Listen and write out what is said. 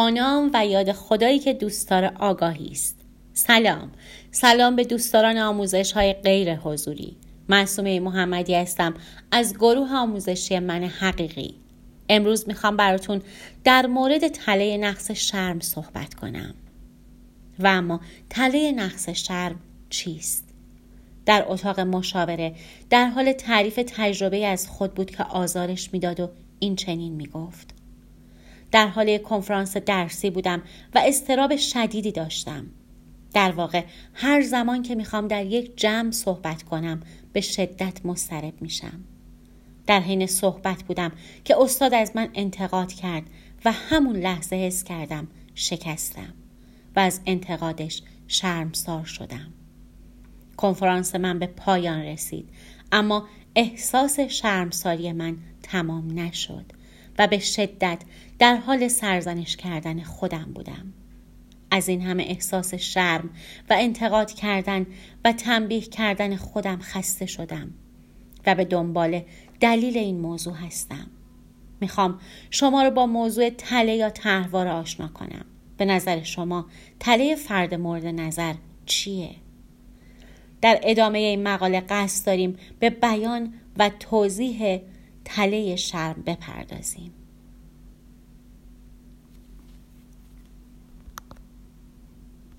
نام و یاد خدایی که دوستدار آگاهی است. سلام. سلام به دوستداران آموزش های غیر حضوری. معصومه محمدی هستم. از گروه آموزشی من حقیقی. امروز می‌خوام براتون در مورد تله نقص شرم صحبت کنم. و اما تله نقص شرم چیست؟ در اتاق مشاوره در حال تعریف تجربه از خود بود که آزارش می‌داد و این چنین می‌گفت. در حال کنفرانس درسی بودم و استراب شدیدی داشتم. در واقع هر زمان که می‌خوام در یک جمع صحبت کنم به شدت مضطرب میشم. در حین صحبت بودم که استاد از من انتقاد کرد و همون لحظه حس کردم شکستم و از انتقادش شرمسار شدم. کنفرانس من به پایان رسید اما احساس شرمساری من تمام نشد. و به شدت در حال سرزنش کردن خودم بودم. از این همه احساس شرم و انتقاد کردن و تنبیه کردن خودم خسته شدم و به دنبال دلیل این موضوع هستم. می‌خوام شما رو با موضوع تله یا تهوار آشنا کنم. به نظر شما تله فرد مورد نظر چیه؟ در ادامه این مقاله قصد داریم به بیان و توضیح تله شرم بپردازیم.